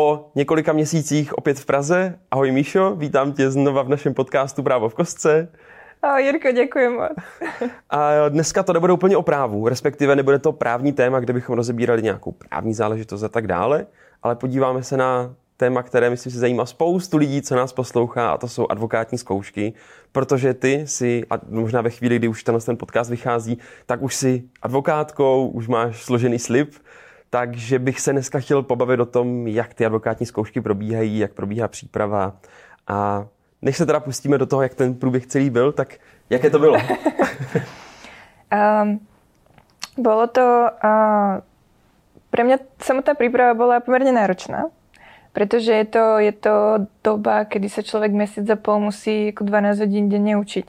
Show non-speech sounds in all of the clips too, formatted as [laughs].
po několika měsících opět v Praze. Ahoj Míšo, vítám tě znova v našem podcastu Právo v kostce. Ahoj Jirko, děkuji moc. A dneska to nebude úplně o právu, respektive nebude to právní téma, kde bychom rozebírali nějakou právní záležitost a tak dále, ale podíváme se na téma, které myslím si zajímá spoustu lidí, co nás poslouchá, a to jsou advokátní zkoušky, protože ty si, a možná ve chvíli, kdy už ten, ten podcast vychází, tak už si advokátkou, už máš složený slib, takže bych se dneska chtěl pobavit o tom, jak ty advokátní zkoušky probíhají, jak probíhá příprava. A než se teda pustíme do toho, jak ten průběh celý byl, tak jaké to bylo? [laughs] um, bolo to... Uh, pre mňa samotná príprava bola pomerne náročná, pretože je to, je to doba, kedy sa človek mesiac a pol musí ako 12 hodín denne učiť.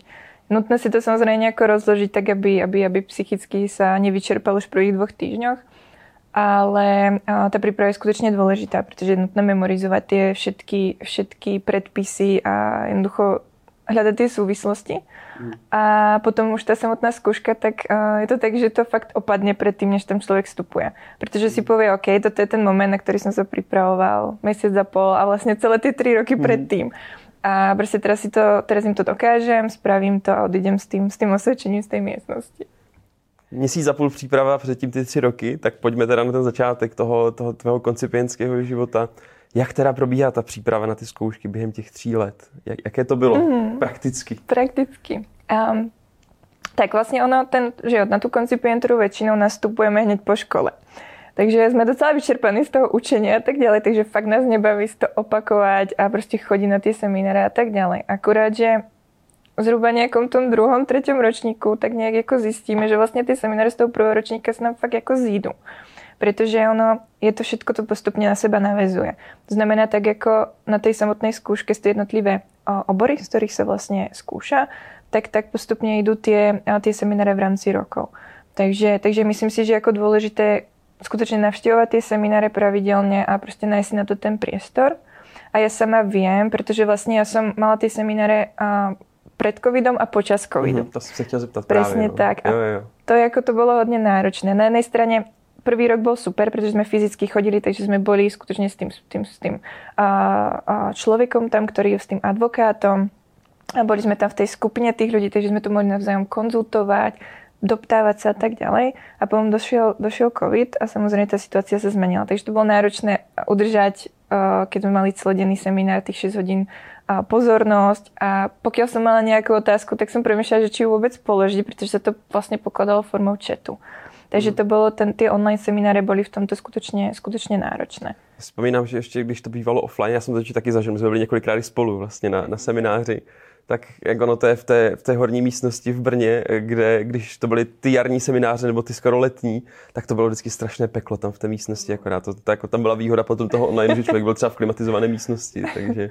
Nutné si to samozrejme nejako rozložiť tak, aby, aby, aby psychicky sa nevyčerpal už v prvých dvoch týždňoch ale tá príprava je skutočne dôležitá, pretože je nutné memorizovať tie všetky, všetky predpisy a jednoducho hľadať tie súvislosti. Mm. A potom už tá samotná skúška, tak uh, je to tak, že to fakt opadne predtým, než tam človek vstupuje. Pretože si mm. povie, OK, toto je ten moment, na ktorý som sa pripravoval mesiac a pol a vlastne celé tie tri roky mm. predtým. A proste teraz, si to, teraz im to dokážem, spravím to a odídem s tým, s tým osvedčením z tej miestnosti měsíc a půl příprava předtím ty tři roky, tak pojďme teda na ten začátek toho, toho tvého koncipientského života. Jak teda probíhá ta příprava na ty zkoušky během těch tří let? Jak, jaké to bylo mm, prakticky? Prakticky. Um, tak vlastně ono, ten život na tu koncipienturu většinou nastupujeme hned po škole. Takže jsme docela vyčerpaní z toho učenia a tak ďalej, takže fakt nás nebaví to opakovat a prostě chodit na ty semináře a tak ďalej. Akurát, že zhruba nejakom tom druhom, treťom ročníku, tak nejak ako zistíme, že vlastne tie semináře z toho prvého ročníka sa nám fakt ako zídu. Pretože ono, je to všetko to postupne na seba navezuje. To znamená tak ako na tej samotnej skúške sú jednotlivé obory, z ktorých sa vlastne skúša, tak, tak postupne idú tie, tie semináre v rámci rokov. Takže, takže myslím si, že ako dôležité skutočne navštevovať tie semináre pravidelne a proste nájsť si na to ten priestor. A ja sama viem, pretože vlastne ja som mala tie semináre pred covidom a počas covidu. Mm, to som sa chtěl zeptat Presne právě, no. tak. A jo, jo. to, ako to bolo hodne náročné. Na jednej strane prvý rok bol super, pretože sme fyzicky chodili, takže sme boli skutočne s tým, s tým, s tým a, a človekom tam, ktorý je s tým advokátom. A boli sme tam v tej skupine tých ľudí, takže sme to mohli navzájom konzultovať, doptávať sa a tak ďalej. A potom došiel, došiel COVID a samozrejme tá situácia sa zmenila. Takže to bolo náročné udržať, keď sme mali celodenný seminár, tých 6 hodín pozornosť a pokiaľ som mala nejakú otázku, tak som premýšľala, že či ju vôbec položiť, pretože sa to vlastne pokladalo formou chatu. Takže to bylo, ten, ty online semináře byly v tomto skutečně, skutečně náročné. Vzpomínám, že ještě když to bývalo offline, já jsem to taky zažil, my jsme byli několikrát spolu vlastně na, na semináři, tak jak ono to je v té, v té horní místnosti v Brně, kde když to byly ty jarní semináře nebo ty skoro letní, tak to bylo vždycky strašné peklo tam v té místnosti, akorát to, to jako tam byla výhoda potom toho online, že člověk byl třeba v klimatizované místnosti, takže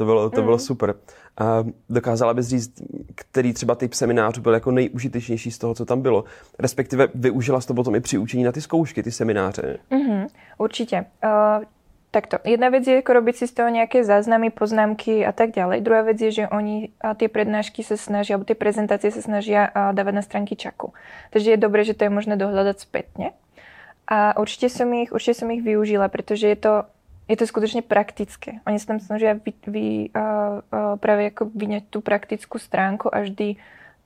to bylo, to bylo mm. super. A dokázala bys říct, který třeba typ seminářů byl jako nejužitečnější z toho, co tam bylo? Respektive využila jsi to potom i při učení na ty zkoušky, ty semináře? Mm-hmm, určitě. Uh, takto. Jedna věc je jako robiť si z toho nějaké záznamy, poznámky a tak ďalej. Druhá věc je, že oni a ty prednášky se snaží, alebo ty prezentácie se snaží dávať na stránky čaku. Takže je dobré, že to je možné dohľadať spätne. A určite som ich, určite som ich využila, pretože je to je to skutečně praktické. Oni se tam snaží vy, vy, uh, uh, právě jako vyňať tu praktickú stránku a vždy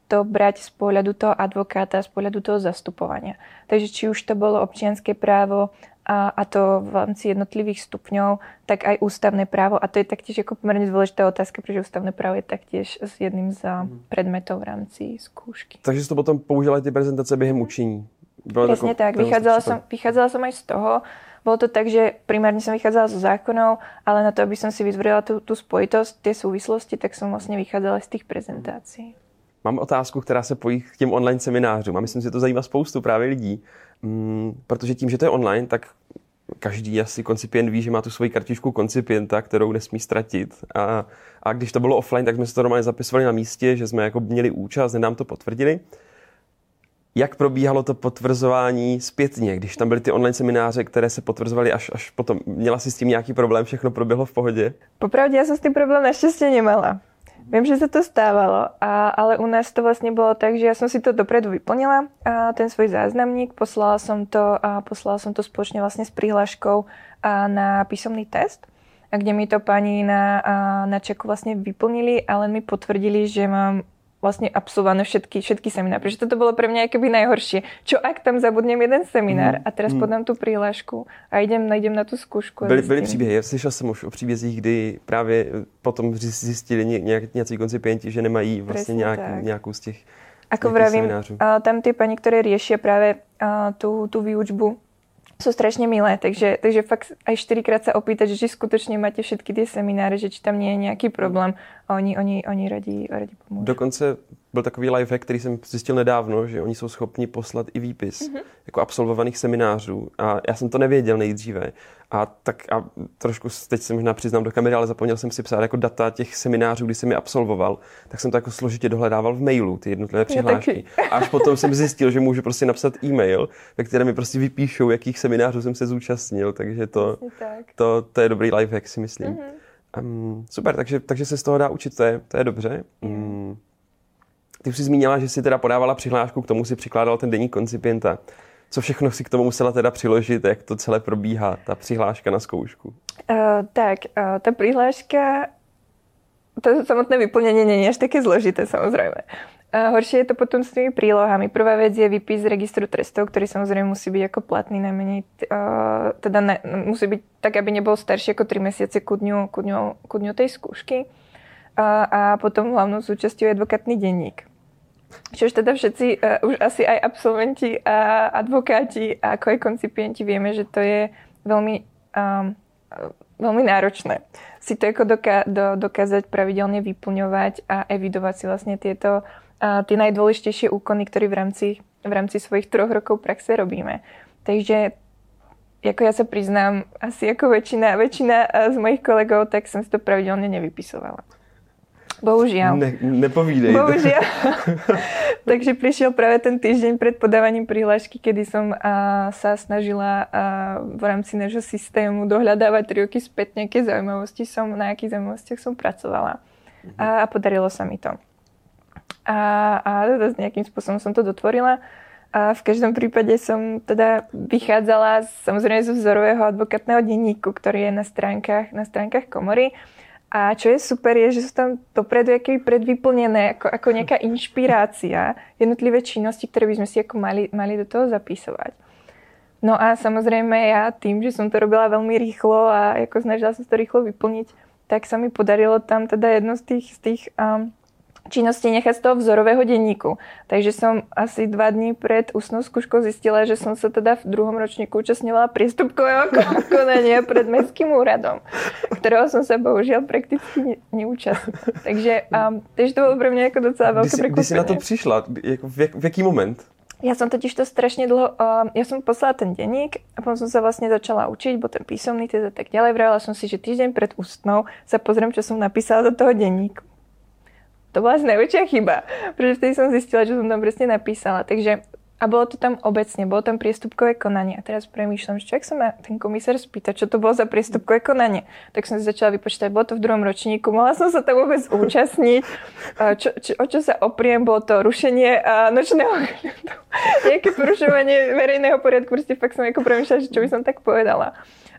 to brať z pohľadu toho advokáta, z pohľadu toho zastupovania. Takže či už to bolo občianské právo a, a to v rámci jednotlivých stupňov, tak aj ústavné právo. A to je taktiež jako pomerne dôležitá otázka, protože ústavné právo je taktiež s jedným z mhm. predmetov v rámci skúšky. Takže jsi to potom použila ty prezentace během učení? Presne tak. Vychádzala som, vychádzala som aj z toho, bolo to tak, že primárne som vychádzala zo zákonov, ale na to, aby som si vytvorila tú, tú spojitosť, tie súvislosti, tak som vlastne vychádzala z tých prezentácií. Mám otázku, která se pojí k těm online seminářům a myslím, že to zajímá spoustu právě lidí, mm, protože tím, že to je online, tak každý asi koncipient ví, že má tu svoji kartičku koncipienta, kterou nesmí ztratit. A, a když to bylo offline, tak jsme se to normálně zapisovali na místě, že jsme jako měli účast, nám to potvrdili. Jak probíhalo to potvrzování zpětně, když tam byly ty online semináře, které se potvrzovaly až, až potom? Měla jsi s tím nějaký problém, všechno proběhlo v pohodě? Popravdě já jsem s tím problém naštěstí nemala. Viem, že sa to stávalo, a, ale u nás to vlastne bolo tak, že ja som si to dopredu vyplnila, a ten svoj záznamník, poslala som to, a poslala som to spoločne vlastne s prihláškou a na písomný test, a kde mi to pani na, a, na čeku vlastne vyplnili a len mi potvrdili, že mám vlastne absolvované všetky, všetky semináre. Pretože toto bolo pre mňa akoby najhoršie. Čo ak tam zabudnem jeden seminár mm. a teraz mm. podám tu prihlášku a idem, idem na tu skúšku. Byly, byly příběhy. Slyšel jsem už o příbězích, kdy právě potom zjistili nějak, nějací koncipienti, že nemají vlastně nějak, nějakou z těch Ako vravím, tam tie pani, ktoré riešia práve tú, tú výučbu, sú strašne milé, takže, takže fakt aj štyrikrát sa opýtať, že či skutočne máte všetky tie semináře, že či tam nie je nejaký problém a oni, oni, oni radí, radí pomôžu. Dokonce byl takový life hack, který jsem zjistil nedávno, že oni jsou schopni poslat i výpis mm-hmm. jako absolvovaných seminářů. A já jsem to nevěděl nejdříve. A tak a trošku teď se možná přiznám do kamery, ale zapomněl jsem si psát jako data těch seminářů, kdy jsem je absolvoval, tak jsem to jako složitě dohledával v mailu, ty jednotlivé přihlášky. A až potom jsem zjistil, že můžu prostě napsat e-mail, ve kterém mi prostě vypíšou, jakých seminářů jsem se zúčastnil, takže to, to, to je dobrý life hack, si myslím. Mm-hmm. Um, super, takže, takže se z toho dá učit, to je, to je dobře. Um, ty jsi zmínila, že si teda podávala přihlášku, k tomu si přikládal ten denní koncipienta. Co všechno si k tomu musela teda přiložit, jak to celé probíhá, ta přihláška na zkoušku? Uh, tak, uh, ta přihláška, to samotné vyplnění není až také zložité samozrejme. Uh, horšie je to potom s tými prílohami. Prvá vec je výpis z registru trestov, ktorý samozrejme musí byť ako platný najmenej, uh, teda ne, musí byť tak, aby nebol starší ako 3 mesiace ku dňu, ku dňu, ku dňu tej skúšky. Uh, a potom hlavnou súčasťou je advokátny denník. Čo teda všetci, uh, už asi aj absolventi a advokáti, ako aj koncipienti vieme, že to je veľmi, um, veľmi náročné si to ako doká- do, dokázať pravidelne vyplňovať a evidovať si vlastne tieto uh, tie najdôležitejšie úkony, ktoré v rámci, v rámci svojich troch rokov praxe robíme. Takže ako ja sa priznám, asi ako väčšina, väčšina z mojich kolegov, tak som si to pravidelne nevypisovala. Bohužiaľ. Ne, nepovídej. Bohužiaľ. [laughs] Takže prišiel práve ten týždeň pred podávaním prihlášky, kedy som a, sa snažila a, v rámci nášho systému dohľadávať tri roky späť nejaké zaujímavosti, som, na akých zaujímavostiach som pracovala. A, a podarilo sa mi to. A, a teda nejakým spôsobom som to dotvorila. A v každom prípade som teda vychádzala samozrejme zo vzorového advokátneho denníku, ktorý je na stránkach, na stránkach komory. A čo je super, je, že sú tam dopredu predvyplnené ako, ako nejaká inšpirácia, jednotlivé činnosti, ktoré by sme si ako mali, mali do toho zapisovať. No a samozrejme ja tým, že som to robila veľmi rýchlo a ako snažila sa to rýchlo vyplniť, tak sa mi podarilo tam teda jedno z tých, z tých um, činnosti nechať z toho vzorového denníku. Takže som asi dva dní pred ústnou skúškou zistila, že som sa teda v druhom ročníku účastnila priestupkového [laughs] konania pred Mestským úradom, ktorého som sa bohužiaľ prakticky ne, neúčastnila. Takže, um, takže to bolo pre mňa ako docela veľké prekvapenie. Kdy si na to prišla? V, jak, v jaký moment? Ja som totiž to strašne dlho, uh, ja som poslala ten denník a potom som sa vlastne začala učiť, bo ten písomný test a tak ďalej. Vravila som si, že týždeň pred ústnou sa pozriem, čo som napísala do toho denníku. To bola asi najväčšia chyba, pretože vtedy som zistila, že som tam presne napísala. Takže a bolo to tam obecne, bolo tam priestupkové konanie. A teraz premýšľam, že ak sa ma ten komisár spýta, čo to bolo za priestupkové konanie, tak som si začala vypočítať, bolo to v druhom ročníku, mohla som sa tam vôbec účastniť, čo, čo, o čo sa opriem, bolo to rušenie nočného [laughs] nejaké porušovanie verejného poriadku, proste fakt som ako premýšľala, že čo by som tak povedala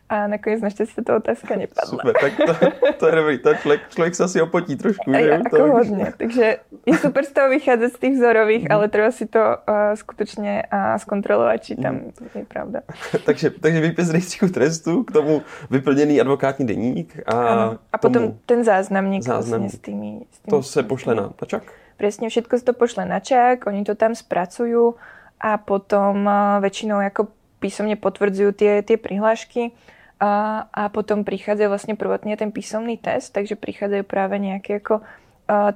a nakonec naštěstí ta otázka nepadla. Super, tak to, to je dobrý, to člověk, člověk se asi opotí trošku. Že? Ja, ako hodně, takže je super z toho vychádzať z tých vzorových, mm. ale treba si to uh, skutečně uh, zkontrolovat, či tam mm. to je pravda. [laughs] takže, takže výpis rejstříku trestu, k tomu vyplněný advokátní deník a, ano. a potom ten záznamník, záznamník. Vlastně s tými, s tými To se pošle na, na čak? Presne, všetko se to pošle na čak, oni to tam spracujú a potom uh, väčšinou jako písomne potvrdzujú tie, tie prihlášky a, a potom prichádza vlastne prvotne ten písomný test, takže prichádzajú práve nejaké ako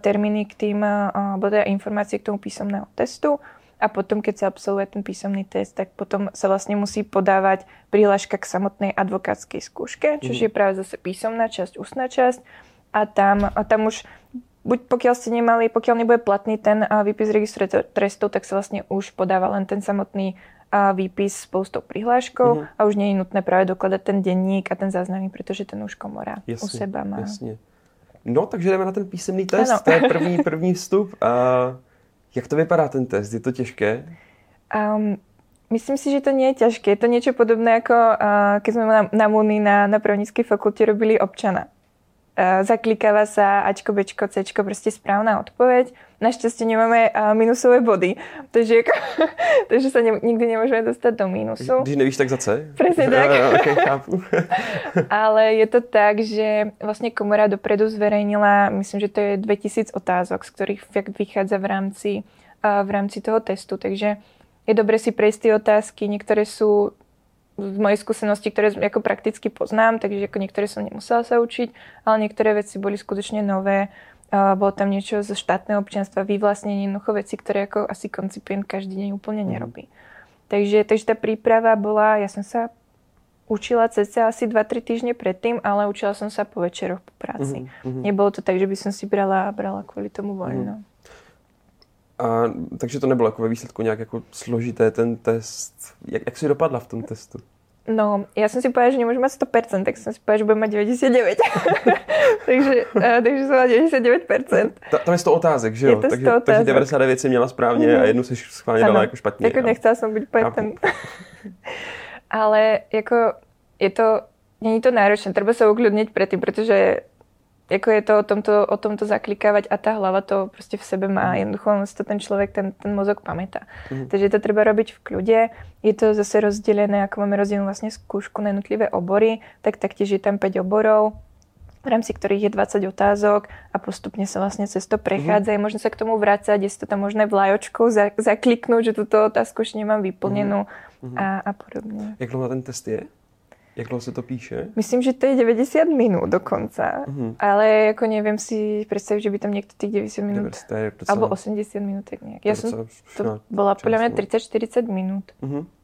termíny k tým, alebo teda informácie k tomu písomného testu a potom, keď sa absolvuje ten písomný test, tak potom sa vlastne musí podávať prihláška k samotnej advokátskej skúške, čo mm. je práve zase písomná časť, ústna časť a tam, a tam už buď pokiaľ ste nemali, pokiaľ nebude platný ten výpis registre trestov, tak sa vlastne už podáva len ten samotný a výpis s tou prihláškou uh-huh. a už nie je nutné práve dokladať ten denník a ten záznamy, pretože ten už komora jasne, u seba má. Jasne. No, takže jdeme na ten písemný test. Ano. To je první, [laughs] první vstup. A jak to vypadá ten test? Je to těžké? Um, myslím si, že to nie je ťažké. Je to niečo podobné, ako uh, keď sme na, na MUNI na, na právnickej fakulte robili občana. Uh, zaklikáva sa Ačko, Bčko, Cčko, proste správna odpoveď. Našťastie nemáme uh, minusové body, takže, ako, [laughs] takže sa ne, nikdy nemôžeme dostať do minusu. Když nevíš, tak za C? Presne [laughs] tak. okay, chápu. [laughs] Ale je to tak, že vlastne komora dopredu zverejnila, myslím, že to je 2000 otázok, z ktorých fakt vychádza v rámci, uh, v rámci toho testu. Takže je dobre si prejsť tie otázky. Niektoré sú z mojej skúsenosti, ktoré ako prakticky poznám, takže ako niektoré som nemusela sa učiť, ale niektoré veci boli skutočne nové. Uh, bolo tam niečo zo štátneho občianstva, vyvlastnenie, jednoducho veci, ktoré ako asi koncipient každý deň úplne mhm. nerobí. Mm. Takže, takže tá príprava bola, ja som sa učila cca asi 2-3 týždne predtým, ale učila som sa po večeroch po práci. Mm-hmm. Nebolo to tak, že by som si brala, brala kvôli tomu voľno. Mm. A, takže to nebylo jako ve výsledku nějak jako složité ten test. Jak, jak jsi dopadla v tom testu? No, ja som si povedala, že nemôžem mať 100%, tak som si povedala, že budem mať 99. takže, uh, takže som mala 99%. Ta, tam je 100 otázek, že jo? Je to takže, 100 otázek. takže 99 si měla správně mm. a jednu si schválně dala jako špatně. Jako nechcela som byť ten. Ale jako je to, není to náročné, treba sa ukľudniť predtým, pretože ako je to o tomto, o tomto zaklikávať a tá hlava to proste v sebe má. Mhm. Jednoducho si to ten človek, ten, ten mozog pamätá. Mm. Takže to treba robiť v kľude. Je to zase rozdelené, ako máme rozdelenú vlastne skúšku na jednotlivé obory, tak taktiež je tam 5 oborov v rámci ktorých je 20 otázok a postupne sa vlastne cez to prechádza. Mm. Možno sa k tomu vrácať, je to tam možné vlajočkou za, zakliknúť, že túto otázku už nemám vyplnenú mm. a, a podobne. Jak dlouho ten test je? Jak dlouho se to píše? Myslím, že to je 90 minút dokonca. Uh-huh. Ale jako neviem si predstaviť, že by tam niekto tých 90 minút... To je docela, alebo 80 minút, tak nejak. Ja som, to bola podľa mňa 30-40 minút. Uh-huh. Mhm.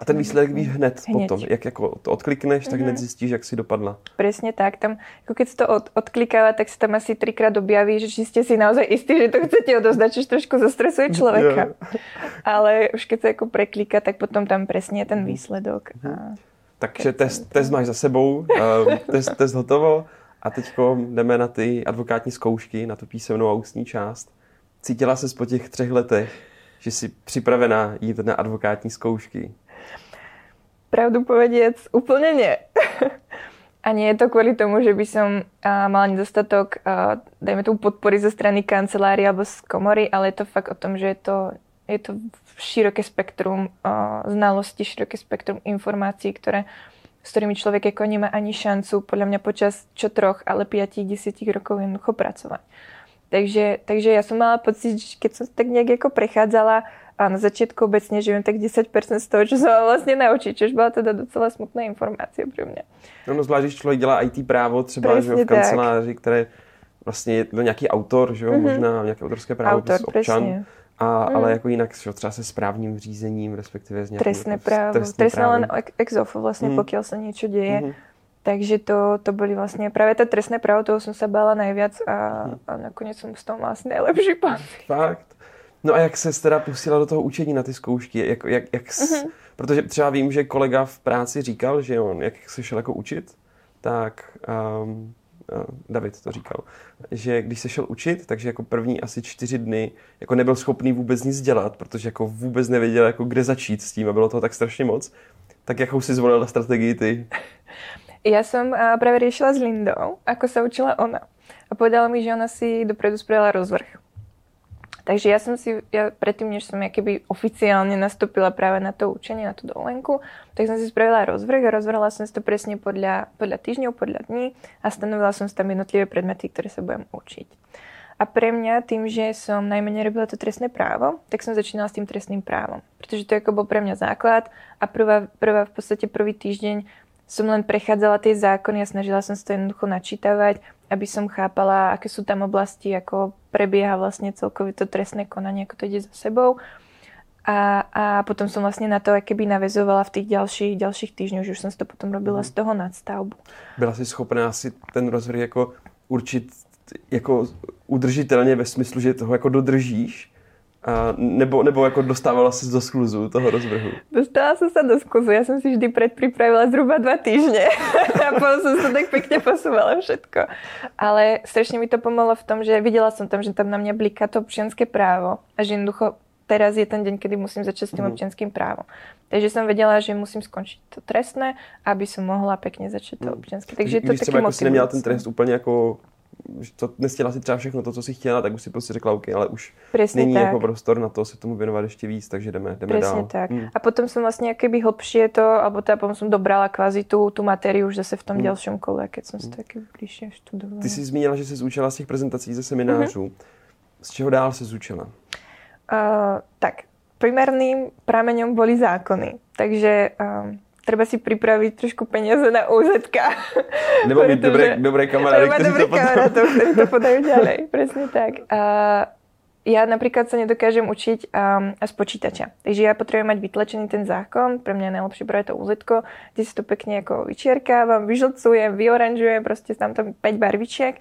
A ten výsledek víš hned, hned. potom, jak jako to odklikneš, tak mm-hmm. hned zjistíš, jak si dopadla. Presne tak, tam, ako keď to od, odklikáva, tak sa tam asi trikrát objaví, že či ste si naozaj istí, že to chcete odozdať, čiže trošku zastresuje človeka. Yeah. Ale už keď sa ako preklika, tak potom tam presne je ten mhm. výsledok. Mm-hmm. A takže test, test máš za sebou, uh, test, test hotovo a teď jdeme na ty advokátní zkoušky, na tu písemnou a ústní část. Cítila ses po těch třech letech, že jsi připravená jít na advokátní zkoušky? Pravdu povediec, úplne nie. [laughs] A nie je to kvôli tomu, že by som mala nedostatok, dajme tomu, podpory zo strany kancelárie alebo z komory, ale je to fakt o tom, že je to je to široké spektrum uh, znalostí, široké spektrum informácií, ktoré, s ktorými človek ako nemá ani šancu podľa mňa počas čo troch, ale 5-10 rokov jednoducho pracovať. Takže, takže ja som mala pocit, že keď som tak nejak ako prechádzala a na začiatku obecne žijem tak 10% z toho, čo som vlastne naučiť, čo byla teda docela smutná informácia pre mňa. No, no zvlášť, když člověk dělá IT právo třeba že v kanceláři, které vlastně je to nějaký autor, že jo, mm-hmm. možná nějaké autorské právo, autor, občan. Presne a, mm. Ale jako jinak čo, třeba se správním řízením, respektive z Trestné právo. Trestné, len ex ofo vlastne, mm. pokiaľ sa niečo deje. Mm. Takže to, to boli vlastne, práve to trestné právo, toho som sa bála najviac a, mm. a nakoniec som z toho vlastne najlepší pán. Fakt? No a jak se teda pustila do toho učení na ty zkoušky? Jak, jak, jak s... mm-hmm. Protože třeba vím, že kolega v práci říkal, že on, jak se šel jako učit, tak um, David to říkal, že když se šel učit, takže jako první asi čtyři dny jako nebyl schopný vůbec nic dělat, protože jako vůbec nevěděl, jako kde začít s tím a bylo to tak strašně moc. Tak jakou si zvolila strategii ty? Ja som práve riešila s Lindou, ako sa učila ona. A povedala mi, že ona si dopredu spravila rozvrh Takže ja som si, ja predtým, než som keby oficiálne nastúpila práve na to učenie, na tú dovolenku, tak som si spravila rozvrh a rozvrhla som si to presne podľa, podľa týždňov, podľa dní a stanovila som si tam jednotlivé predmety, ktoré sa budem učiť. A pre mňa tým, že som najmenej robila to trestné právo, tak som začínala s tým trestným právom. Pretože to ako bol pre mňa základ a prvá, prvá v podstate prvý týždeň som len prechádzala tie zákony a snažila som sa to jednoducho načítavať aby som chápala, aké sú tam oblasti, ako prebieha vlastne celkové to trestné konanie, ako to ide za sebou. A, a potom som vlastne na to keby navezovala v tých ďalších, ďalších týždňoch, že už som si to potom robila mm. z toho nadstavbu. Byla si schopná si ten rozhovor jako určit jako udržitelně ve smyslu, že toho jako dodržíš, A nebo, nebo jako dostávala se do skluzu toho rozvrhu? Dostala som sa do skluzu. Ja som si vždy predpripravila zhruba dva týždne. [laughs] a potom som sa tak pekne posúvala všetko. Ale strašne mi to pomohlo v tom, že videla som tam, že tam na mňa bliká to občianské právo. A že jednoducho teraz je ten deň, kedy musím začať s tým mm. občianským právom. Takže som vedela, že musím skončiť to trestné, aby som mohla pekne začať to mhm. občianské. Takže je to Když třeba jako si neměla ten trest úplně jako to nestihla si třeba všechno to, co si chtěla, tak už si prostě řekla, OK, ale už Presne není tak. jako prostor na to se tomu věnovat ještě víc, takže jdeme, jdeme Presne dál. tak. Hmm. A potom som vlastne keby hlbšie to, alebo teda potom som dobrala kvázi tú, tú matériu už zase v tom hmm. ďalšom kole, keď som si to taky bližšie študovala. Ty jsi zmínila, že se zúčila z těch prezentací ze seminářů. Mm-hmm. Z čeho dál se zúčila? Uh, tak, primárnym prameňom boli zákony. Takže um, treba si pripraviť trošku peniaze na UZK. Nebo mít dobré, dobré kamarády, ktorí dobré to kamarátov, ktorí to podajú [laughs] ďalej. Presne tak. A ja napríklad sa nedokážem učiť um, z počítača. Takže ja potrebujem mať vytlačený ten zákon. Pre mňa je najlepšie práve to UZ, kde si to pekne ako vyčierkávam, vyžlcujem, vyoranžujem, proste tam tam 5 barvičiek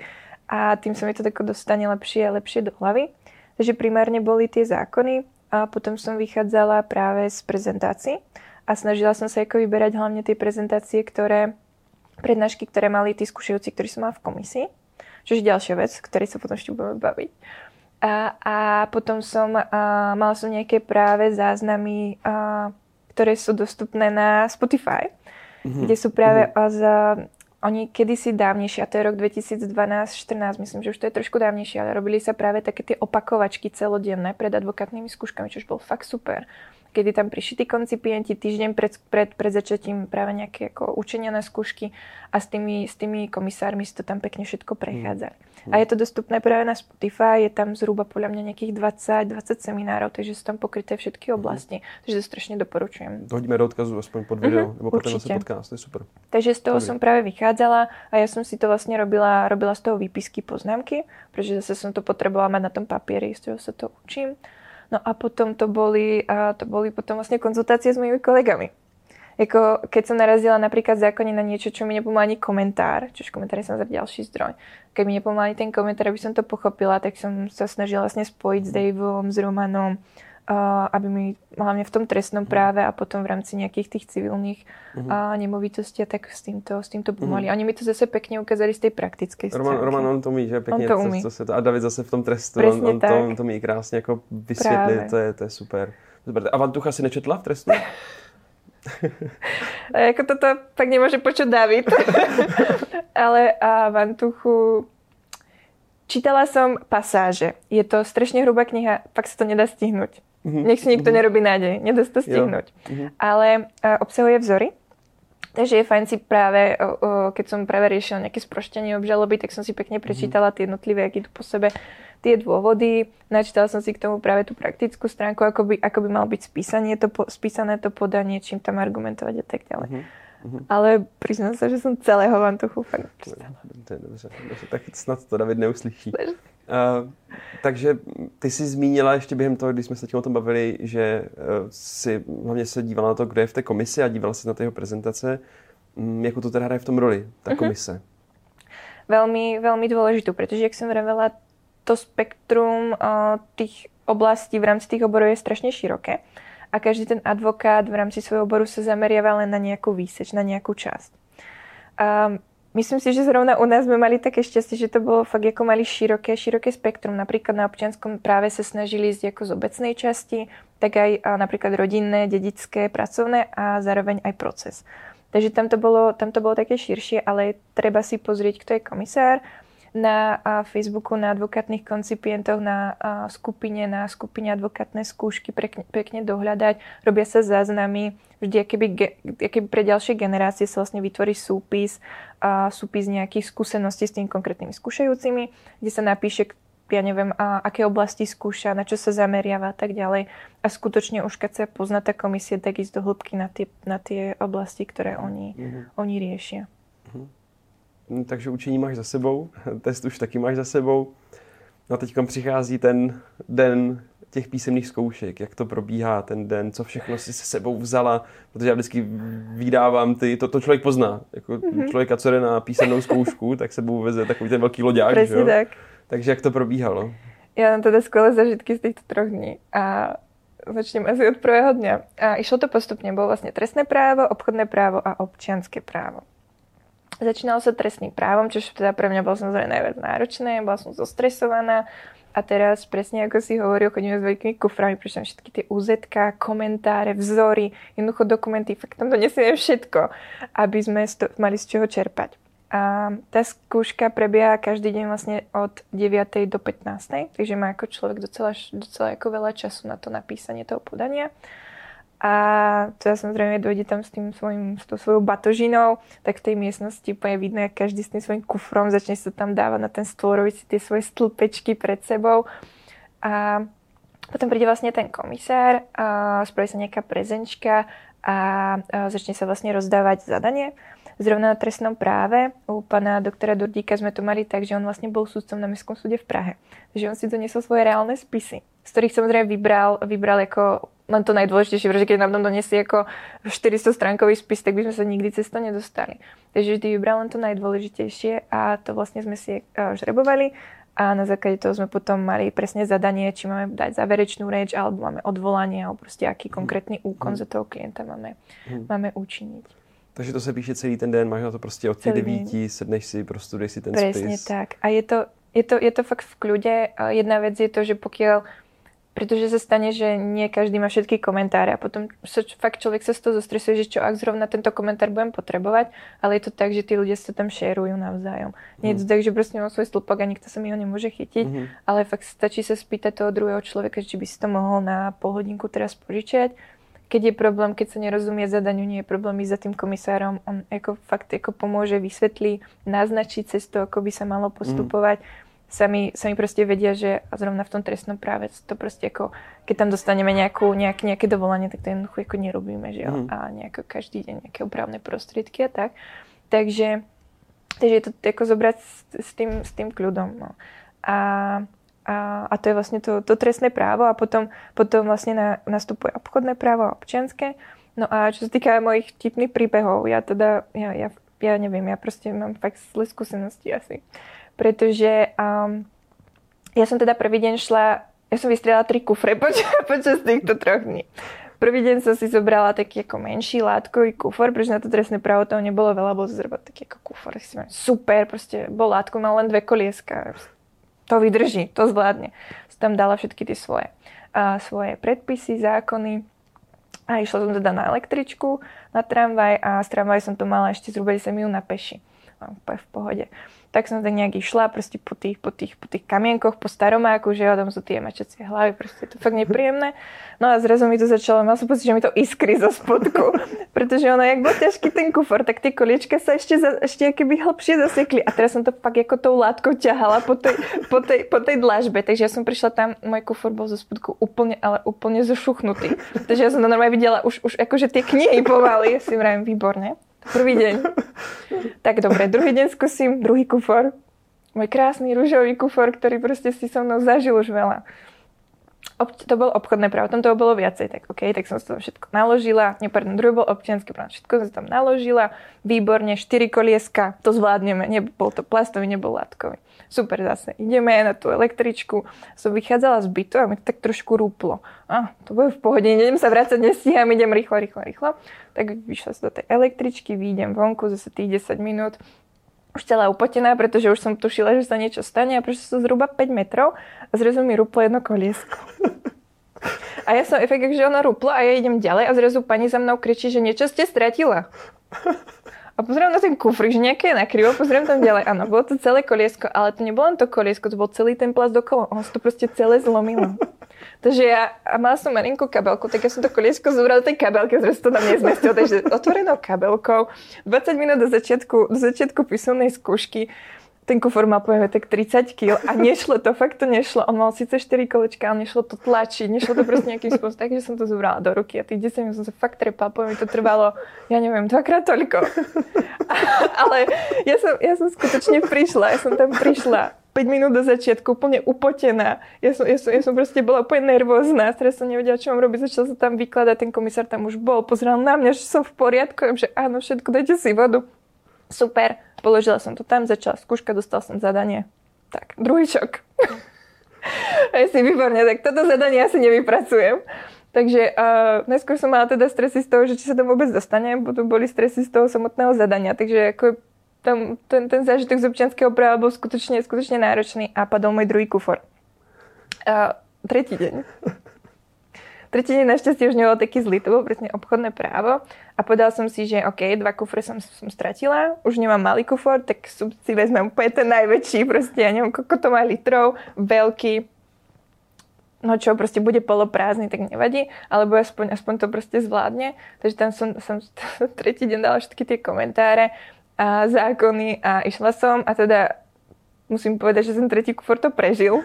a tým sa mi to tako dostane lepšie a lepšie do hlavy. Takže primárne boli tie zákony a potom som vychádzala práve z prezentácií a snažila som sa ako vyberať hlavne tie prezentácie, ktoré, prednášky, ktoré mali tí skúšajúci, ktorí som mala v komisii. Čo je ďalšia vec, ktorej sa potom ešte budeme baviť. A, a potom som, a, mala som nejaké práve záznamy, a, ktoré sú dostupné na Spotify, mm-hmm. kde sú práve mm-hmm. z, oni kedysi dávnejšie, a to je rok 2012-14, myslím, že už to je trošku dávnejšie, ale robili sa práve také tie opakovačky celodenné pred advokátnymi skúškami, čo už bol fakt super kedy tam prišli tí koncipienti týždeň pred, pred, pred začatím práve nejaké ako učenia na skúšky a s tými, s tými komisármi si to tam pekne všetko prechádza. Mm. A je to dostupné práve na Spotify, je tam zhruba podľa mňa nejakých 20, 20 seminárov, takže sú tam pokryté všetky mhm. oblasti. Mm. Takže to strašne doporučujem. Hodíme do odkazu aspoň pod video, mm-hmm, nebo potom podcast, to je super. Takže z toho Povie. som práve vychádzala a ja som si to vlastne robila, robila z toho výpisky poznámky, pretože zase som to potrebovala mať na tom papieri, z toho sa to učím. No a potom to boli, a to boli potom vlastne konzultácie s mojimi kolegami. Jako, keď som narazila napríklad zákone na niečo, čo mi nepomohol ani komentár, čiže komentár je samozrejme ďalší zdroj. Keď mi nepomohol ani ten komentár, aby som to pochopila, tak som sa snažila vlastne spojiť s Davom, s Romanom, aby mi hlavne v tom trestnom mhm. práve a potom v rámci nejakých tých civilných uh-huh. nemovitostí a tak s týmto, s týmto pomohli. Uh-huh. Oni mi to zase pekne ukázali z tej praktickej stránky. Roman, Roman on to umí, že pekne. On to umí. Se to, a David zase v tom trestu, on, on, to, on to umí krásně jako vysvětlit, to je, to je super. super. A Vantucha si nečetla v trestu? [laughs] a jako toto pak nemôže počuť David. [laughs] Ale a Vantuchu čítala som pasáže. Je to strašne hrubá kniha, pak sa to nedá stihnúť. Mm-hmm. Nech si nikto mm-hmm. nerobí nádej, nedá sa to stihnúť. Mm-hmm. Ale uh, obsahuje vzory, takže je fajn si práve, uh, uh, keď som práve riešila nejaké sproštenie obžaloby, tak som si pekne prečítala tie jednotlivé, aký tu po sebe tie dôvody. Načítala som si k tomu práve tú praktickú stránku, ako by, ako by malo byť spísanie to, spísané to podanie, čím tam argumentovať a tak ďalej. Mm-hmm. Mm-hmm. Ale přiznám se, že jsem celého Vantuchu fakt přestala. To je dobře, dobře, tak snad to David neuslyší. Uh, takže ty jsi zmínila ještě během toho, když jsme se tím o tom bavili, že uh, si hlavně se dívala na to, kdo je v té komisi a dívala se na jeho prezentace. Um, jako to teda hraje v tom roli, ta uh-huh. komise? Veľmi, veľmi dôležitú, pretože, jak som vravela, to spektrum uh, tých oblastí v rámci tých oborov je strašne široké a každý ten advokát v rámci svojho oboru sa zameriava len na nejakú výseč, na nejakú časť. Um, Myslím si, že zrovna u nás sme mali také šťastie, že to bolo fakt ako mali široké, široké spektrum. Napríklad na občianskom práve sa snažili ísť ako z obecnej časti, tak aj napríklad rodinné, dedické, pracovné a zároveň aj proces. Takže tam to bolo, tam to bolo také širšie, ale treba si pozrieť, kto je komisár, na Facebooku na advokátnych koncipientoch, na skupine, na skupine advokátne skúšky pekne, pekne dohľadať. Robia sa záznamy, vždy akéby, akéby pre ďalšie generácie sa vlastne vytvorí súpis, súpis nejakých skúseností s tým konkrétnymi skúšajúcimi, kde sa napíše, ja neviem, a aké oblasti skúša, na čo sa zameriava a tak ďalej. A skutočne už keď sa pozná tá komisie, tak ísť do hĺbky na tie, na tie oblasti, ktoré oni, mm-hmm. oni riešia. Mm-hmm. Hm, takže učení máš za sebou, [laughs] test už taky máš za sebou. No a teď přichází ten den těch písemných zkoušek, jak to probíhá ten den, co všechno si se sebou vzala, protože já vždycky vydávám ty, to, to člověk pozná, jako mm-hmm. člověka, co jde na písemnou zkoušku, tak sebou veze takový ten velký loďák, Presne tak. Takže jak to probíhalo? ja mám teda skvelé zažitky z týchto troch dní. A začnem asi od prvého dňa. A išlo to postupne. Bolo vlastne trestné právo, obchodné právo a občianské právo. Začínalo sa trestným právom, čo teda pre mňa bolo samozrejme najviac náročné. Bola som zostresovaná. A teraz, presne ako si hovoril, chodíme s veľkými kuframi, prečo všetky tie UZ, komentáre, vzory, jednoducho dokumenty, fakt tam donesieme všetko, aby sme mali z čoho čerpať. A tá skúška prebieha každý deň vlastne od 9. do 15. Takže má ako človek docela, docela ako veľa času na to napísanie toho podania. A teda samozrejme dojde tam s tým svojim, s tou svojou batožinou, tak v tej miestnosti úplne vidno, jak každý s tým svojim kufrom začne sa tam dávať na ten si tie svoje stĺpečky pred sebou. A potom príde vlastne ten komisár, a spraví sa nejaká prezenčka a začne sa vlastne rozdávať zadanie. Zrovna na trestnom práve u pana doktora Durdíka sme to mali tak, že on vlastne bol súdcom na Mestskom súde v Prahe. Takže on si doniesol svoje reálne spisy, z ktorých samozrejme vybral, vybral ako len to najdôležitejšie, pretože keď nám tam donesie ako 400 stránkový spis, tak by sme sa nikdy cez to nedostali. Takže vždy vybral len to najdôležitejšie a to vlastne sme si uh, žrebovali a na základe toho sme potom mali presne zadanie, či máme dať záverečnú reč, alebo máme odvolanie, alebo proste aký konkrétny úkon hmm. za toho klienta máme, hmm. máme učiniť. Takže to se píše celý ten den, máš na to prostě od těch devíti, sedneš si, prostuduješ si ten Presne spis. Presne tak. A je to, je, to, je to fakt v kľude. Jedna vec je to, že pokiaľ pretože sa stane, že nie každý má všetky komentáre a potom sa, fakt človek sa z toho zostresuje, že čo ak zrovna tento komentár budem potrebovať, ale je to tak, že tí ľudia sa tam šerujú navzájom. Nie je to mhm. tak, že proste mám svoj stĺpok a nikto sa mi ho nemôže chytiť, mm-hmm. ale fakt stačí sa spýtať toho druhého človeka, či by si to mohol na pol hodinku teraz požičať. Keď je problém, keď sa nerozumie zadaniu, nie je problém ísť za tým komisárom, on ako fakt ako pomôže, vysvetlí, naznačiť cestu, ako by sa malo postupovať. Mm sami, sami proste vedia, že a zrovna v tom trestnom práve to proste ako, keď tam dostaneme nejakú, nejak, nejaké dovolanie, tak to jednoducho ako nerobíme, že jo? Mm. A nejako každý deň nejaké opravné prostriedky a tak. Takže, takže je to ako zobrať s, s, tým, s tým kľudom. No. A, a, a to je vlastne to, to trestné právo a potom, potom vlastne na, nastupuje obchodné právo a občianské. No a čo sa týka mojich tipných príbehov, ja teda, ja, ja, ja neviem, ja proste mám fakt zlé skúsenosti asi pretože um, ja som teda prvý deň šla, ja som vystriedala tri kufre [laughs] počas, počas týchto troch dní. Prvý deň som si zobrala taký ako menší látkový kufor, pretože na to trestné právo toho nebolo veľa, bol zhruba taký ako kufor. Super, proste bol látko, mal len dve kolieska. To vydrží, to zvládne. Som tam dala všetky tie svoje, uh, svoje predpisy, zákony. A išla som teda na električku, na tramvaj a z tramvaj som to mala ešte zhruba 10 minút na peši. No, v pohode tak som tak nejak išla proste po tých, po tých, po tých kamienkoch, po staromáku, že tam sú tie mačacie hlavy, proste je to fakt nepríjemné. No a zrazu mi to začalo, mal som pocit, že mi to iskry zo spodku, [laughs] pretože ono, jak bol ťažký ten kufor, tak tie koliečka sa ešte, za, ešte keby hlbšie zasekli a teraz som to fakt ako tou látkou ťahala po tej, po tej, po tej dlažbe, takže ja som prišla tam, môj kufor bol zo spodku úplne, ale úplne zošuchnutý. Takže ja som to normálne videla už, už akože tie knihy pomaly, ja si vravím, výborne. Prvý deň. Tak dobre, druhý deň skúsim druhý kufor. Môj krásny rúžový kufor, ktorý proste si so mnou zažil už veľa. Ob, to bolo obchodné právo, tam toho bolo viacej, tak OK, tak som si to všetko naložila, nie, pardon, druhý bol občianský právo, všetko som si tam naložila, výborne, 4 kolieska, to zvládneme, nebol to plastový, nebol látkový. Super, zase ideme na tú električku, som vychádzala z bytu a mi to tak trošku rúplo. A, to bude v pohode, idem sa vrácať, nestíham, idem rýchlo, rýchlo, rýchlo. Tak vyšla som do tej električky, vyjdem vonku, zase tých 10 minút, už celá upotená, pretože už som tušila, že sa niečo stane a prešla som zhruba 5 metrov a zrazu mi rúplo jedno koliesko. A ja som efekt, že ono rúplo a ja idem ďalej a zrazu pani za mnou kričí, že niečo ste stratila. A pozriem na ten kufr, že nejaké je nakrivo, pozriem tam ďalej. Áno, bolo to celé koliesko, ale to nebolo len to koliesko, to bol celý ten plast dokolo. Ono sa to proste celé zlomilo. [laughs] Takže ja a mala som malinkú kabelku, tak ja som to koliesko zobrala do tej kabelky, zrazu to tam nezmestil. Takže otvorenou kabelkou, 20 minút do začiatku, do začiatku písomnej skúšky, ten kufor mal poviem tak 30 kg a nešlo to, fakt to nešlo. On mal síce 4 kolečka, ale nešlo to tlačiť, nešlo to proste nejakým spôsobom. Takže som to zobrala do ruky a tých 10 minút som sa fakt trepala, poviem, to trvalo, ja neviem, dvakrát toľko. [laughs] ale ja som, ja som skutočne prišla, ja som tam prišla 5 minút do začiatku, úplne upotená. Ja som, ja som, ja som proste bola úplne nervózna, teraz som nevedela, čo mám robiť, začal sa tam vykladať, ten komisár tam už bol, pozeral na mňa, že som v poriadku, že áno, všetko, dajte si vodu. Super, položila som to tam, začala skúška, dostal som zadanie. Tak, druhý šok. [laughs] A si výborne, tak toto zadanie asi nevypracujem. Takže uh, najskôr som mala teda stresy z toho, že či sa tam vôbec dostane, potom boli stresy z toho samotného zadania, takže ako tam ten, ten zážitok z občianského práva bol skutočne, skutočne náročný a padol môj druhý kufor. Uh, tretí deň. [laughs] Tretí deň našťastie už nebol taký zlý, to bolo presne obchodné právo a povedal som si, že OK, dva kufre som, som stratila, už nemám malý kufor, tak si vezmem úplne ten najväčší, proste ja neviem, koľko to má litrov, veľký, no čo, proste bude poloprázdny, tak nevadí, alebo aspoň, aspoň to proste zvládne. Takže tam som, som [laughs] tretí deň dala všetky tie komentáre a zákony a išla som a teda musím povedať, že ten tretí kufor to prežil.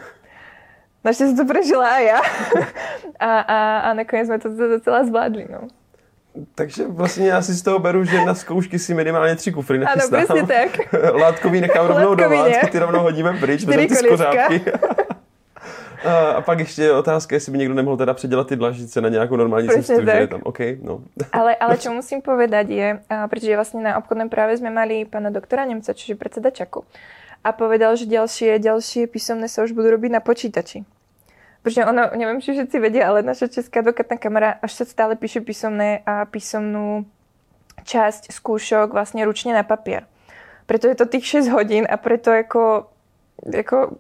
Našťastie to prežila aj ja. [laughs] a, a, a nakoniec sme to docela zvládli. No. Takže vlastně já si z toho beru, že na zkoušky si minimálně tři kufry nachystám. Ano, přesně tak. [laughs] Látkový nechám rovnou doma, ty rovnou hodíme pryč, vezmeme ty skořápky. A, pak ještě otázka, jestli by někdo nemohl teda předělat ty dlažice na nějakou normální cestu, že je tam OK, no. [laughs] Ale, ale čo musím povedať je, pretože vlastne na obchodnom práve sme mali pána doktora Nemca, čiže predseda Čaku. A povedal, že ďalšie, ďalšie písomné sa už budú robiť na počítači. Pretože ono, neviem, či všetci vedia, ale naša česká advokátna kamera až sa stále píše písomné a písomnú časť skúšok vlastne ručne na papier. Preto je to tých 6 hodín a preto ako, ako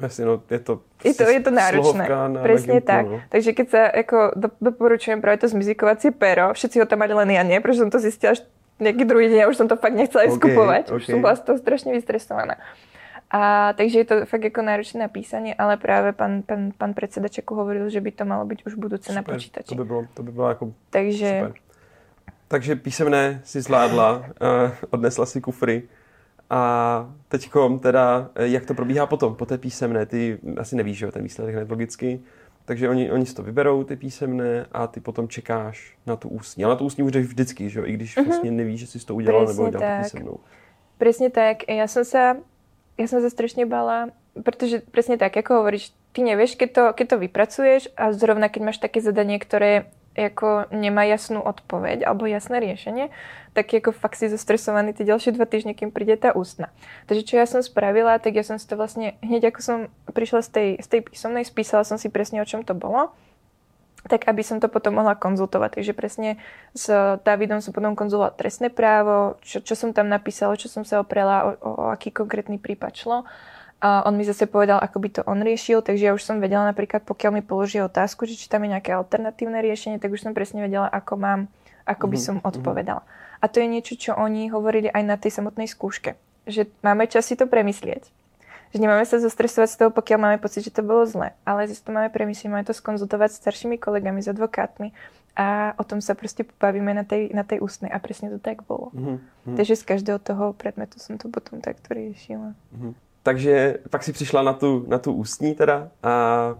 Jasne, no, je to, je to, je to náročné. Na Presne na tak. No. Takže keď sa ako do, doporučujem práve to zmizikovacie pero, všetci ho tam mali len ja nie, pretože som to zistila nejaký druhý deň a už som to fakt nechcela okay, skupovať. Okay. Už som bola z toho strašne vystresovaná. A, takže je to fakt ako náročné na písanie, ale práve pán, pán, pán predseda Čeku hovoril, že by to malo byť už budúce super, na počítači. To by bylo, to by bylo ako takže... super. Takže písemné si zvládla, uh, [laughs] odnesla si kufry. A teď teda, eh, jak to probíhá potom, po té písemné, ty asi nevíš, že ten výsledek hned logicky, takže oni, oni si to vyberou, ty písemné, a ty potom čekáš na tu ústní. Ale na tu ústní už jdeš vždycky, že jo? i když mm-hmm. vlastně nevíš, že jsi to udělal Presne nebo udělal písemnou. Presne tak. Ja som sa, ja som sa strašne bala, pretože presne tak, ako hovoríš, ty nevieš, keď to, keď to vypracuješ a zrovna keď máš také zadanie, ktoré ako nemá jasnú odpoveď alebo jasné riešenie, tak ako fakt si zastresovaný tie ďalšie dva týždne, kým príde tá ústna. Takže čo ja som spravila, tak ja som si to vlastne, hneď ako som prišla z tej, z tej písomnej, spísala som si presne, o čom to bolo, tak aby som to potom mohla konzultovať. Takže presne s Davidom som potom konzultovala trestné právo, čo, čo som tam napísala, čo som sa oprela, o, o, o aký konkrétny prípad šlo. A on mi zase povedal, ako by to on riešil, takže ja už som vedela napríklad, pokiaľ mi položí otázku, že či tam je nejaké alternatívne riešenie, tak už som presne vedela, ako mám, ako by mhm, som mhm. odpovedala. A to je niečo, čo oni hovorili aj na tej samotnej skúške. Že máme čas si to premyslieť. Že nemáme sa zostresovať z toho, pokiaľ máme pocit, že to bolo zle. Ale zase to máme premyslieť, máme to skonzultovať s staršími kolegami, s advokátmi a o tom sa proste pobavíme na tej, na tej ústnej. A presne to tak bolo. Mm-hmm. Takže z každého toho predmetu som to potom takto riešila. Mm-hmm. Takže pak si přišla na tu, na tu ústní teda a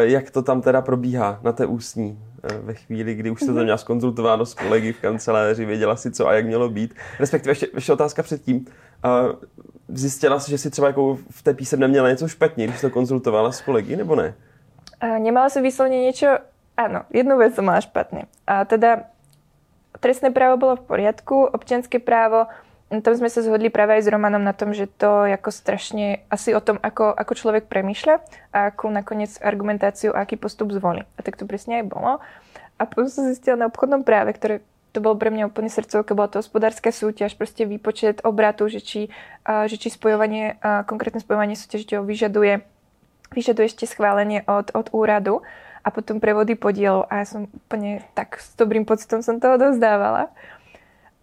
jak to tam teda probíhá na té ústní e, ve chvíli, kdy už jste to mhm. měla skonzultováno s kolegy v kanceláři, věděla si co a jak mělo být. Respektive ještě, ještě otázka předtím. Zjistila jsi, že si třeba jako v té písemne měla něco špatně, když to konzultovala s kolegy, nebo ne? Nemala som vyslovene niečo... Áno, jednu vec som mala špatne. A teda trestné právo bolo v poriadku, občianské právo tam sme sa zhodli práve aj s Romanom na tom, že to ako strašne asi o tom, ako, ako človek premýšľa a akú nakoniec argumentáciu a aký postup zvolí. A tak to presne aj bolo. A potom som zistila na obchodnom práve, ktoré to bolo pre mňa úplne srdcovké, bola to hospodárska súťaž, proste výpočet obratu, že či, že či spojovanie, konkrétne spojovanie súťažiteľov vyžaduje, vyžaduje ešte schválenie od, od úradu a potom prevody podielov a ja som úplne tak s dobrým pocitom som toho dozdávala.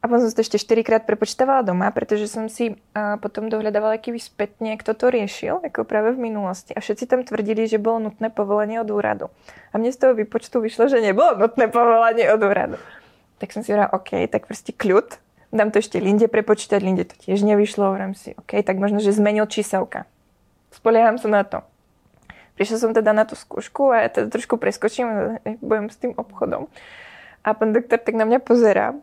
A potom som to ešte 4 krát prepočítavala doma, pretože som si potom dohľadávala aký spätne, kto to riešil, ako práve v minulosti. A všetci tam tvrdili, že bolo nutné povolenie od úradu. A mne z toho výpočtu vyšlo, že nebolo nutné povolenie od úradu. Tak som si hovorila, OK, tak proste kľud. Dám to ešte Linde prepočítať, Linde to tiež nevyšlo. Hovorím si, OK, tak možno, že zmenil číselka. Spolieham sa na to. Prišla som teda na tú skúšku a ja teda trošku preskočím, budem s tým obchodom. A pán doktor tak na mňa pozerá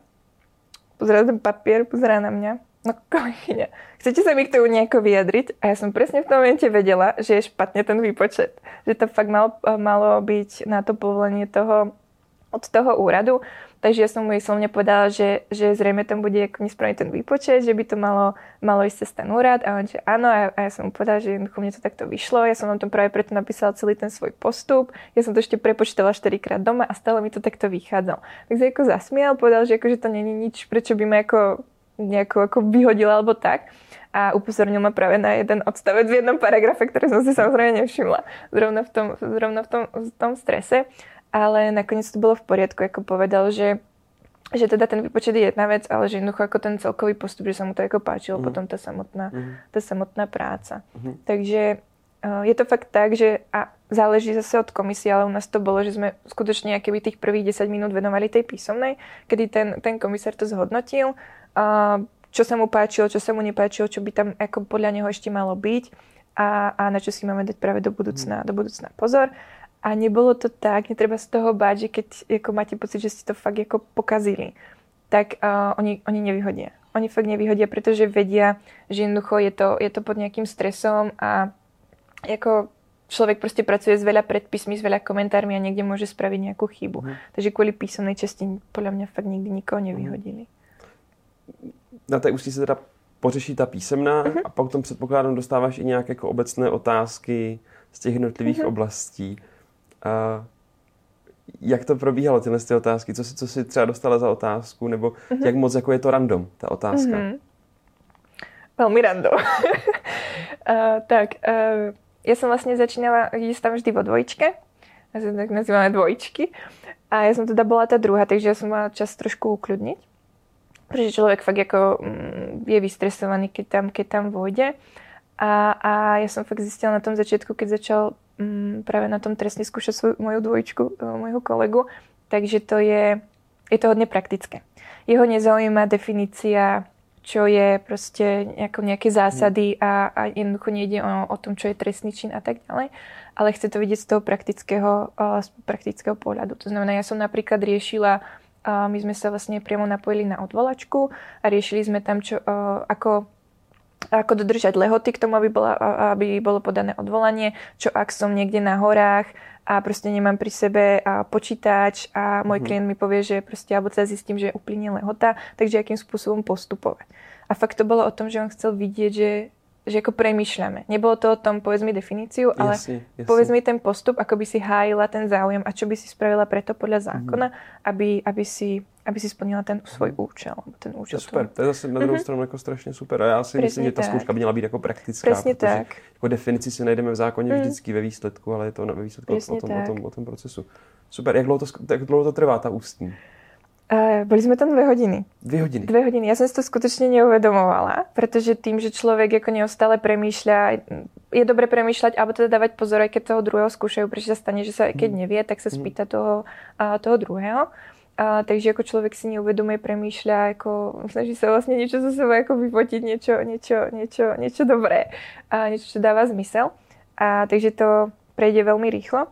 pozerá ten papier, pozerá na mňa. No kolegyňa, chcete sa mi k tomu nejako vyjadriť? A ja som presne v tom momente vedela, že je špatne ten výpočet. Že to fakt malo, malo byť na to povolenie toho od toho úradu. Takže ja som mu slovne povedala, že, že zrejme tam bude ako nesprávny ten výpočet, že by to malo, malo ísť cez ten úrad a on, že áno a, a ja som mu povedala, že jednoducho mne to takto vyšlo. Ja som vám to práve preto napísala celý ten svoj postup. Ja som to ešte prepočítala 4 krát doma a stále mi to takto vychádzalo. Tak sa ako zasmial, povedal, že akože to není nič, prečo by ma ako nejako ako vyhodila alebo tak a upozornil ma práve na jeden odstavec v jednom paragrafe, ktorý som si samozrejme nevšimla zrovna v tom, zrovna v tom, v tom strese ale nakoniec to bolo v poriadku, ako povedal, že že teda ten výpočet je jedna vec, ale že jednoducho ako ten celkový postup, že sa mu to ako páčilo, mm. potom tá samotná, mm. tá samotná práca. Mm. Takže uh, je to fakt tak, že a záleží zase od komisie, ale u nás to bolo, že sme skutočne keby tých prvých 10 minút venovali tej písomnej, kedy ten, ten komisár to zhodnotil, uh, čo sa mu páčilo, čo sa mu nepáčilo, čo by tam ako podľa neho ešte malo byť a, a na čo si máme dať práve do budúcna, mm. do budúcna pozor. A nebolo to tak, netreba z toho báť, že keď ako máte pocit, že ste to fakt ako pokazili, tak uh, oni, oni nevyhodia. Oni fakt nevyhodia, pretože vedia, že jednoducho je to, je to pod nejakým stresom a ako človek proste pracuje s veľa predpismi, s veľa komentármi a niekde môže spraviť nejakú chybu. Mm. Takže kvôli písomnej časti podľa mňa fakt nikdy nikoho nevyhodili. Na té ústí se teda pořeší ta písemná uh-huh. a pak tom předpokládám dostáváš i nějaké jako obecné otázky z těch jednotlivých uh-huh. oblastí. A jak to probíhalo, tyhle ty otázky? Co si, co si třeba dostala za otázku? Nebo mm-hmm. jak moc jako je to random, ta otázka? Mm-hmm. Veľmi random. uh, [laughs] tak, uh, ja som vlastne začínala ísť tam vždy vo dvojčke. Ja sa tak nazývame dvojčky. A ja som teda bola tá druhá, takže ja som mala čas trošku ukľudniť. Pretože človek fakt ako mm, je vystresovaný, keď tam, keď tam vojde. A, a ja som fakt zistila na tom začiatku, keď začal Mm, práve na tom trestne skúšať svoju, moju dvojčku, e, môjho kolegu. Takže to je, je to hodne praktické. Jeho nezaujíma definícia, čo je proste nejako, nejaké zásady a, a jednoducho nejde o, o tom, čo je trestný čin a tak ďalej, ale chce to vidieť z toho praktického, z praktického pohľadu. To znamená, ja som napríklad riešila my sme sa vlastne priamo napojili na odvolačku a riešili sme tam, čo, ako ako dodržať lehoty k tomu, aby, bola, aby bolo podané odvolanie, čo ak som niekde na horách a proste nemám pri sebe a počítač a môj mm-hmm. klient mi povie, že proste, alebo sa zistím, že úplne lehota, takže akým spôsobom postupovať. A fakt to bolo o tom, že on chcel vidieť, že že ako premýšľame. Nebolo to o tom, povedz mi definíciu, ale jasne, jasne. povedz mi ten postup, ako by si hájila ten záujem a čo by si spravila preto podľa zákona, mm-hmm. aby, aby, si, aby si splnila ten svoj mhm. účel. Ten účel to super, to je zase na druhou mm-hmm. stranu jako strašně super. A já si Presne myslím, že ta zkouška by měla být jako praktická. Presne tak. Jako definici si najdeme v zákoně mm. vždycky ve výsledku, ale je to na výsledku o tom, o, tom, o, tom, o tom procesu. Super, jak dlouho to, jak dlouho to trvá, ta ústní? Uh, boli sme tam dve hodiny. Dve hodiny? Dve hodiny. Ja som si to skutočne neuvedomovala, pretože tým, že človek ako neustále premýšľa, je dobre premýšľať, alebo teda dávať pozor, aj keď toho druhého skúšajú, prečo sa stane, že sa keď mhm. nevie, tak sa mhm. spýta toho, uh, toho druhého. Uh, takže ako človek si neuvedomuje, premýšľa, ako snaží sa vlastne niečo zo seba ako vyfotiť, niečo, niečo, niečo, niečo dobré, a niečo, čo dáva zmysel. A, takže to prejde veľmi rýchlo.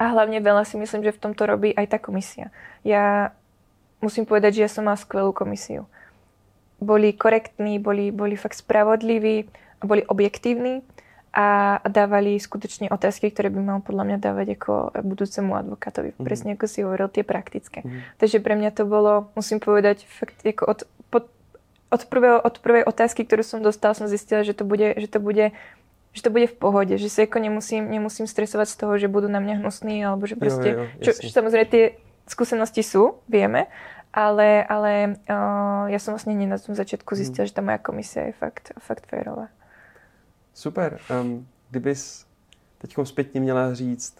A hlavne veľa si myslím, že v tomto robí aj tá komisia. Ja musím povedať, že ja som mala skvelú komisiu. Boli korektní, boli, boli fakt spravodliví, boli objektívni a dávali skutočne otázky, ktoré by mal podľa mňa dávať ako budúcemu advokátovi. Mm-hmm. Presne ako si hovoril, tie praktické. Mm-hmm. Takže pre mňa to bolo, musím povedať, fakt ako od, pod, od, prvého, od prvej otázky, ktorú som dostala, som zistila, že to bude, že to bude že to bude v pohode, že sa ako nemusím, nemusím stresovať z toho, že budú na mňa hnusní, alebo že proste, jo, jo, čo, čo samozrejme tie skúsenosti sú, vieme, ale, ale uh, ja som vlastne na tom začiatku mhm. zistila, hmm. že tá moja komisia je fakt, fakt férová. Super. Um, kdybys teď zpětně měla říct,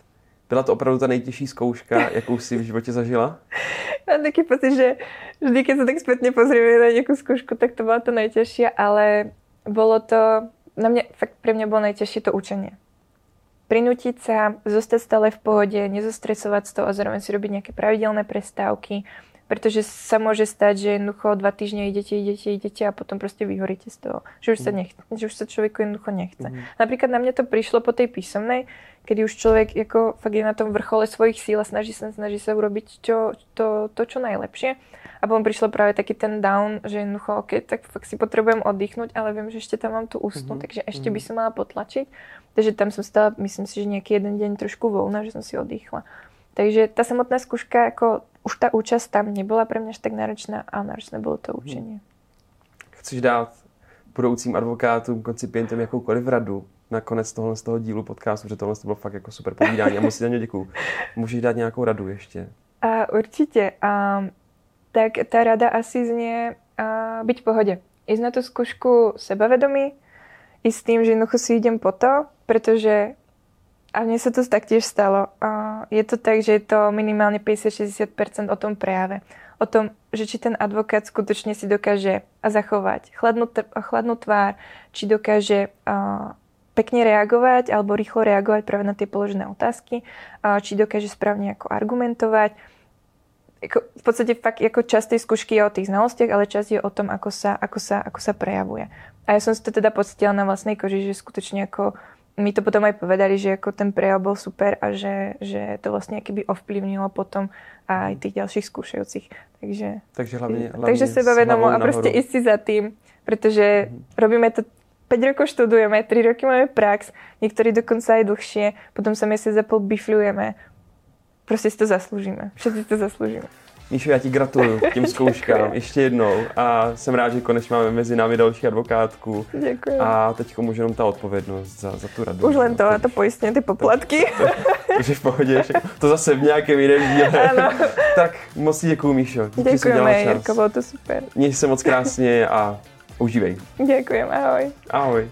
byla to opravdu ta nejtěžší zkouška, jakou si v životě zažila? [laughs] Mám taký pocit, že vždy, keď sa tak spätne pozrieme na nejakú skúšku, tak to bola to najťažšia, ale bolo to, na mňa, fakt pre mňa bolo najťažšie to učenie. Prinútiť sa, zostať stále v pohode, nezostresovať z toho a zároveň si robiť nejaké pravidelné prestávky, pretože sa môže stať, že jednoducho dva týždne idete, idete, idete a potom proste vyhoríte z toho. Že už sa, mhm. nechce, že už sa človeku jednoducho nechce. Mm. Napríklad na mňa to prišlo po tej písomnej, kedy už človek ako fakt je na tom vrchole svojich síl a snaží sa, snaží sa urobiť čo, to, to, čo najlepšie. A potom prišlo práve taký ten down, že jednoducho, OK, tak fakt si potrebujem oddychnúť, ale viem, že ešte tam mám tú ústnu, mm-hmm. takže ešte by mhm. som mala potlačiť. Takže tam som stala, myslím si, že nejaký jeden deň trošku voľná, že som si oddychla. Takže ta samotná zkuška, jako už ta účast tam nebyla pro mě až tak náročná, ale náročné bylo to učení. Chceš dát budoucím advokátům, koncipientům jakoukoliv radu na konec tohle z toho dílu podcastu, že tohle bylo fakt jako super povídání a moc za ně děkuju. Můžeš dát nějakou radu ještě? A určitě. A, tak ta rada asi znie a, byť v pohodě. Ísť na tú skúšku sebavedomí, i s tým, že jednoducho si idem po to, pretože a mne sa to taktiež stalo. Je to tak, že je to minimálne 50-60% o tom prejave. O tom, že či ten advokát skutočne si dokáže zachovať chladnú, chladnú tvár, či dokáže pekne reagovať alebo rýchlo reagovať práve na tie položené otázky, či dokáže správne ako argumentovať. V podstate fakt ako časť tej skúšky je o tých znalostiach, ale časť je o tom, ako sa, ako sa, ako sa prejavuje. A ja som si to teda pocitila na vlastnej koži, že skutočne ako mi to potom aj povedali, že ako ten prejav bol super a že, že to vlastne keby ovplyvnilo potom aj tých ďalších skúšajúcich. Takže, takže, hlavne, hlavne takže sebavedomo a proste ísť si za tým, pretože mm-hmm. robíme to 5 rokov študujeme, 3 roky máme prax, niektorí dokonca aj dlhšie, potom sa mesiac za pol bifľujeme. Proste si to zaslúžime. Všetci to zaslúžime. Míšo, já ti gratuluju k těm zkouškám ještě jednou a jsem rád, že konečně máme mezi námi další advokátku. Děkuji. A teď může jenom ta odpovědnost za, za tu radu. Už len to a to pojistně, ty poplatky. [laughs] Takže v pohodě, to zase v nějakém jiném díle. Ano. tak moc děkuji, Míšo. Děkujeme, Jirko, bylo to super. Měj se moc krásně a užívej. Děkujem, ahoj. Ahoj.